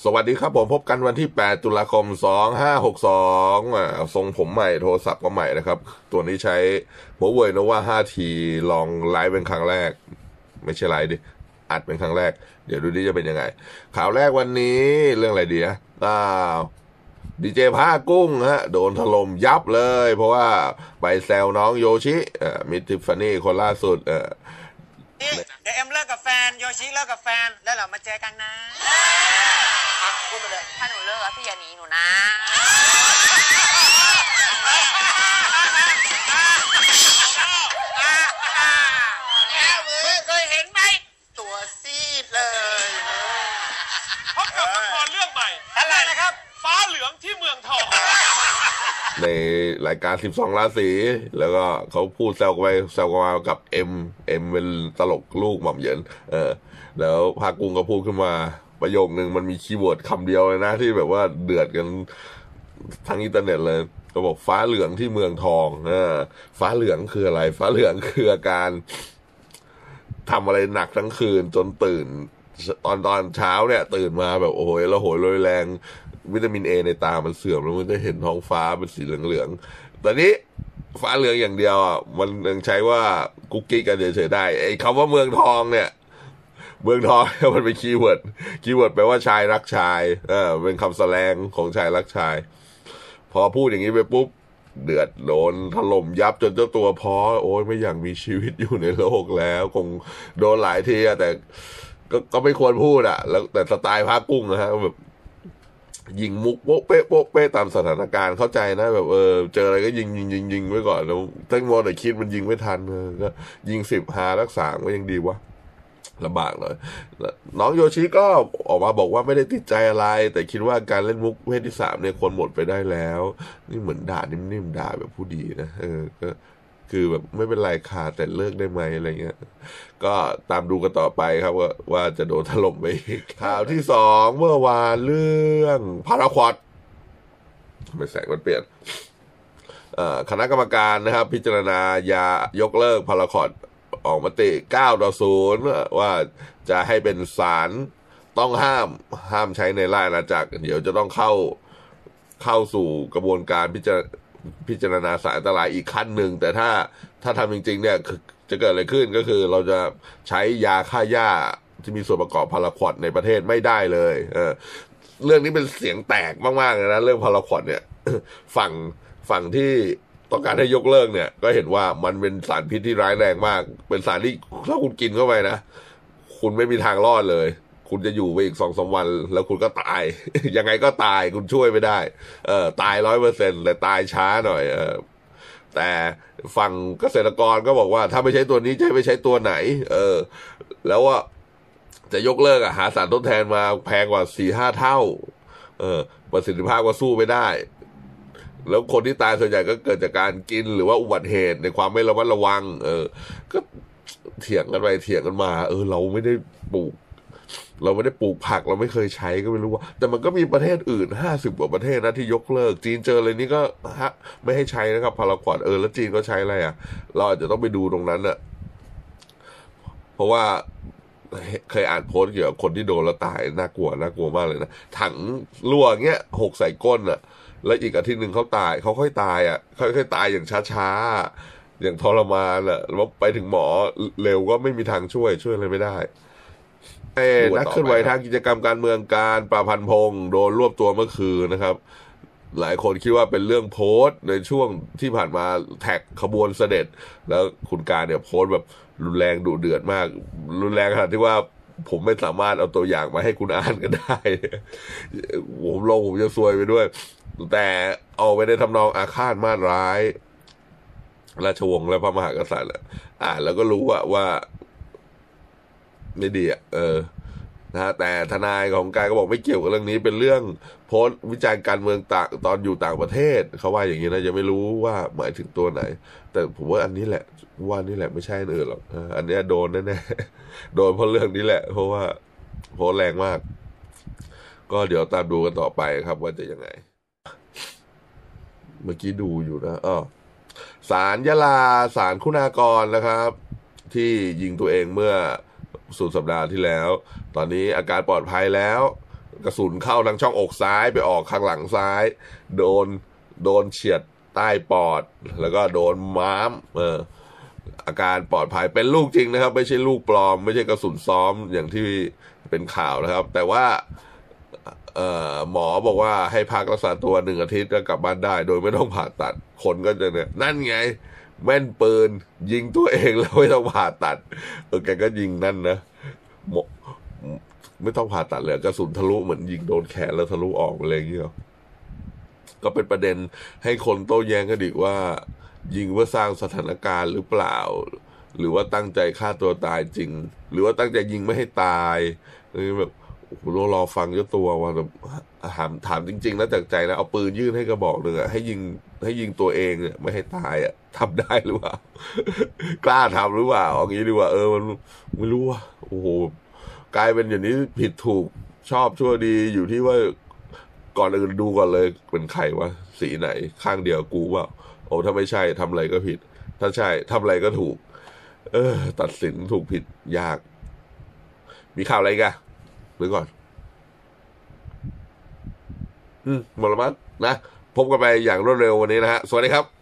สวัสดีครับผมพบกันวันที่ 8 ตุลาคม 2562อ่าทรงผมใหม่โทรศัพท์ก็ใหม่นะครับ ตัวนี้ใช้หัวเว่ยโนวา 5T ลองไลฟ์เป็นครั้งแรก ไม่ใช่ไลฟ์ดิ อัดเป็นครั้งแรก เดี๋ยวดูดิจะเป็นยังไง ข่าวแรกวันนี้เรื่องอะไรดีอะอ้าวดีเจผ้ากุ้งฮะโดนถล่มยับเลย เพราะว่าไปแซวน้องโยชิอ่อมิทิฟฟานี่คนล่าสุดเอ่อ นี่เดี๋ยวเอ็มเลิกกับแฟนโยชิเลิกกับแฟนแล้วเรามาเจอกันนะอะพูดไปเลยถ้าหนูเลิกอะพี่อย่าหนีหนูนะมึงเคยเห็นไหมตัวซีดเลยพบกับละครเรื่องใหม่อะไรนะครับ ฟ้าเหลืองที่เมืองทอง ในรายการ12ราศีแล้วก็เขาพูดแซวกันไปแซวกันมากับเอ็มเอ็มเป็นตลกลูกหม่อมเหยินเออ แล้วภาคกุ้งก็พูดขึ้นมาประโยคนึงมันมีคีย์เวิร์ดคำเดียวเลยนะที่แบบว่าเดือดกันทั้งอินเทอร์เน็ตเลยก็บอกฟ้าเหลืองที่เมืองทองเออฟ้าเหลืองคืออะไร ฟ้าเหลืองคืออาการทำอะไรหนักทั้งคืนจนตื่น ตอนตอนเช้าเนี่ย ตื่นมาแบบโอ้โหแล้วโหยโรยแรง วิตามินเอในตามันเสื่อมแล้วมันจะเห็นท้องฟ้าเป็นสีเหลืองๆตอนนี้ฟ้าเหลืองอย่างเดียวอะมันยังใช้ว่ากุ๊กกิ๊กกันเฉยๆได้ไอ้คำว่าเมืองทองเนี่ย เมืองทองมันเป็น keyword keyword แปลว่าชายรักชายเออเป็นคำแสลงของชายรักชาย พอพูดอย่างนี้ไปปุ๊บเดือดโดนถล่มยับจนเจ้าตัวพอโอ้ยไม่อยากมีชีวิตอยู่ในโลกแล้ว คงโดนหลายทีอะแต่ก็ก็ไม่ควรพูดอะแล้วแต่สไตล์พากุ้งนะฮะแบบ ยิงมุกโป๊ะเป๊ะโป๊ะเป๊ะตามสถานการณ์เข้าใจนะ แบบเออเจออะไรก็ยิงยิงยิงยิงไว้ก่อนแล้วตั้งโมแต่คิดมันยิงไม่ทันเออก็ยิงสิบหารักษาก็ยังดีวะลำบากหน่อยน้องโยชิก็ออกมาบอกว่าไม่ได้ติดใจอะไร แต่คิดว่าการเล่นมุกเพศที่สามเนี่ยควรหมดไปได้แล้ว นี่เหมือนด่านิ่มๆด่าแบบผู้ดีนะเออก็ คือแบบไม่เป็นไรค่ะแต่เลิกได้ไหมอะไรเงี้ย ก็ตามดูกันต่อไปครับว่าว่าจะโดนถล่มไปข่าวที่สองเมื่อวานเรื่องพาราควอดไม่แสงมันเปลี่ยนคณะกรรมการนะครับ พิจารณายายกเลิกพาราคอดออกมติ 9 ต่อ 0 ว่าจะให้เป็นสารต้องห้ามห้ามใช้ในราชอาณาจักร เดี๋ยวจะต้องเข้าเข้าสู่กระบวนการพิจาร พิจารณาสารอันตรายอีกขั้นหนึ่ง แต่ถ้าถ้าทำจริง ๆ เนี่ยจะเกิดอะไรขึ้นก็คือเราจะใช้ยาฆ่าหญ้าที่มีส่วนประกอบพาราควอดในประเทศไม่ได้เลย เออ เรื่องนี้เป็นเสียงแตกมากๆเลยนะเรื่องพาราควอดเนี่ย ฝั่งฝั่งที่ต้องการให้ยกเลิกเนี่ย ก็เห็นว่ามันเป็นสารพิษที่ร้ายแรงมาก เป็นสารที่ถ้าคุณกินเข้าไปนะ คุณไม่มีทางรอดเลย คุณจะอยู่ไปอีกสองสามวัน แล้วคุณก็ตาย ยังไงก็ตายคุณช่วยไม่ได้ เออตายร้อยเปอร์เซ็นต์แต่ตายช้าหน่อย เออแต่ฝั่งเกษตรกรก็บอกว่า ถ้าไม่ใช้ตัวนี้จะให้ไปใช้ตัวไหน เออ แล้วว่าจะยกเลิกอะหาสารทดแทนมาแพงกว่าสี่ห้าเท่า เออประสิทธิภาพก็สู้ไม่ได้ แล้วคนที่ตายส่วนใหญ่ก็เกิดจากการกินหรือว่าอุบัติเหตุในความไม่ระมัดระวัง เออ ก็เถียงกันไปเถียงกันมา เออ เราไม่ได้ปลูก เราไม่ได้ปลูกผักเราไม่เคยใช้ก็ไม่รู้ว่า แต่มันก็มีประเทศอื่นห้าสิบกว่าประเทศนะที่ยกเลิก จีนเจอเลยนี่ก็ฮะไม่ให้ใช้นะครับพาราควอดเออแล้วจีนก็ใช้อะไรอะ เราอาจจะต้องไปดูตรงนั้นอะเพราะว่าเคยอ่านโพสต์เกี่ยวกับคนที่โดนแล้วตายน่ากลัวน่ากลัวมากเลยนะถังรั่วเงี้ยหกใส่ก้นอะ แล้วอีกอาทิตย์หนึ่งเขาตายเขาค่อยตายอะค่อยๆตายอย่างช้าๆอย่างทรมานอะแล้วไปถึงหมอเร็วก็ไม่มีทางช่วยช่วยอะไรไม่ได้ นักเคลื่อนไหวทางกิจกรรมการเมืองการประพันธ์พงศ์โดนรวบตัวเมื่อคืนนะครับ หลายคนคิดว่าเป็นเรื่องโพสต์ในช่วงที่ผ่านมาแท็กขบวนเสด็จ แล้วคุณการเนี่ยโพสต์แบบรุนแรงดุเดือดมาก รุนแรงขนาดที่ว่าผมไม่สามารถเอาตัวอย่างมาให้คุณอ่านก็ได้ ผมลงผมจะซวยไปด้วย แต่เอาไปในทำนองอาฆาตมาตร้ายราชวงศ์และพระมหากษัตริย์อะอ่านแล้วก็รู้ว่าว่า ไม่ดีอะเออนะฮะแต่ทนายของกายก็บอกไม่เกี่ยวกับเรื่องนี้ เป็นเรื่องโพสต์วิจารณ์การเมืองต่างตอนอยู่ต่างประเทศเขาว่าอย่างนี้นะยังไม่รู้ว่าหมายถึงตัวไหน แต่ผมว่าอันนี้แหละว่านี่แหละไม่ใช่อันอื่นหรอกอันนี้โดนแน่ๆโดนเพราะเรื่องนี้แหละ เพราะว่าโพสต์แรงมาก ก็เดี๋ยวตามดูกันต่อไปครับว่าจะยังไง เมื่อกี้ดูอยู่นะอ๋อสารยะลาสารคุณากรนะครับ ที่ยิงตัวเองเมื่อ สุดสัปดาห์ที่แล้ว ตอนนี้อาการปลอดภัยแล้ว กระสุนเข้าทางช่องอกซ้ายไปออกข้างหลังซ้าย โดนโดนเฉียดใต้ปอด แล้วก็โดนม้าม เออ อาการปลอดภัยเป็นลูกจริงนะครับ ไม่ใช่ลูกปลอม ไม่ใช่กระสุนซ้อมอย่างที่เป็นข่าวนะครับ แต่ว่าเออหมอบอกว่าให้พักรักษาตัวหนึ่งอาทิตย์ก็กลับบ้านได้ โดยไม่ต้องผ่าตัด คนก็จะเนี่ยนั่นไง แม่นปืน ยิงตัวเองแล้วไม่ต้องผ่าตัด เออแกก็ยิงนั่นนะหมไม่ต้องผ่าตัดเลยกระสุนทะลุเหมือนยิงโดนแขนแล้วทะลุออกอะไรอย่างเงี้ยก็เป็นประเด็นให้คนโต้แย้งกันอีกว่า ยิงเพื่อสร้างสถานการณ์หรือเปล่า หรือว่าตั้งใจฆ่าตัวตายจริง หรือว่าตั้งใจยิงไม่ให้ตายนี่แบบ โอ้โหรอฟังเจ้าตัวว่าแบบถามถามจริงๆนะจากใจนะเอาปืนยื่นให้กระบอกหนึ่งอะให้ยิงให้ยิงตัวเองเนี่ยไม่ให้ตายอะทำได้หรือเปล่า กล้าทำหรือเปล่าเอางนี้ดีกว่าเออมันไม่รู้ว่าโอ้โหกลายเป็นอย่างนี้ผิดถูกชอบชั่วดีอยู่ที่ว่าก่อนอื่นดูก่อนเลยเป็นใครวะสีไหน ข้างเดียวกูว่าโอ้ถ้าไม่ใช่ทำอะไรก็ผิด ถ้าใช่ทำอะไรก็ถูก เออ ตัดสินถูกผิดยาก มีข่าวอะไรกัน หรือก่อน อืมหมดและมั้งนะ พบกันไปอย่างรวดเร็ววันนี้นะฮะ สวัสดีครับ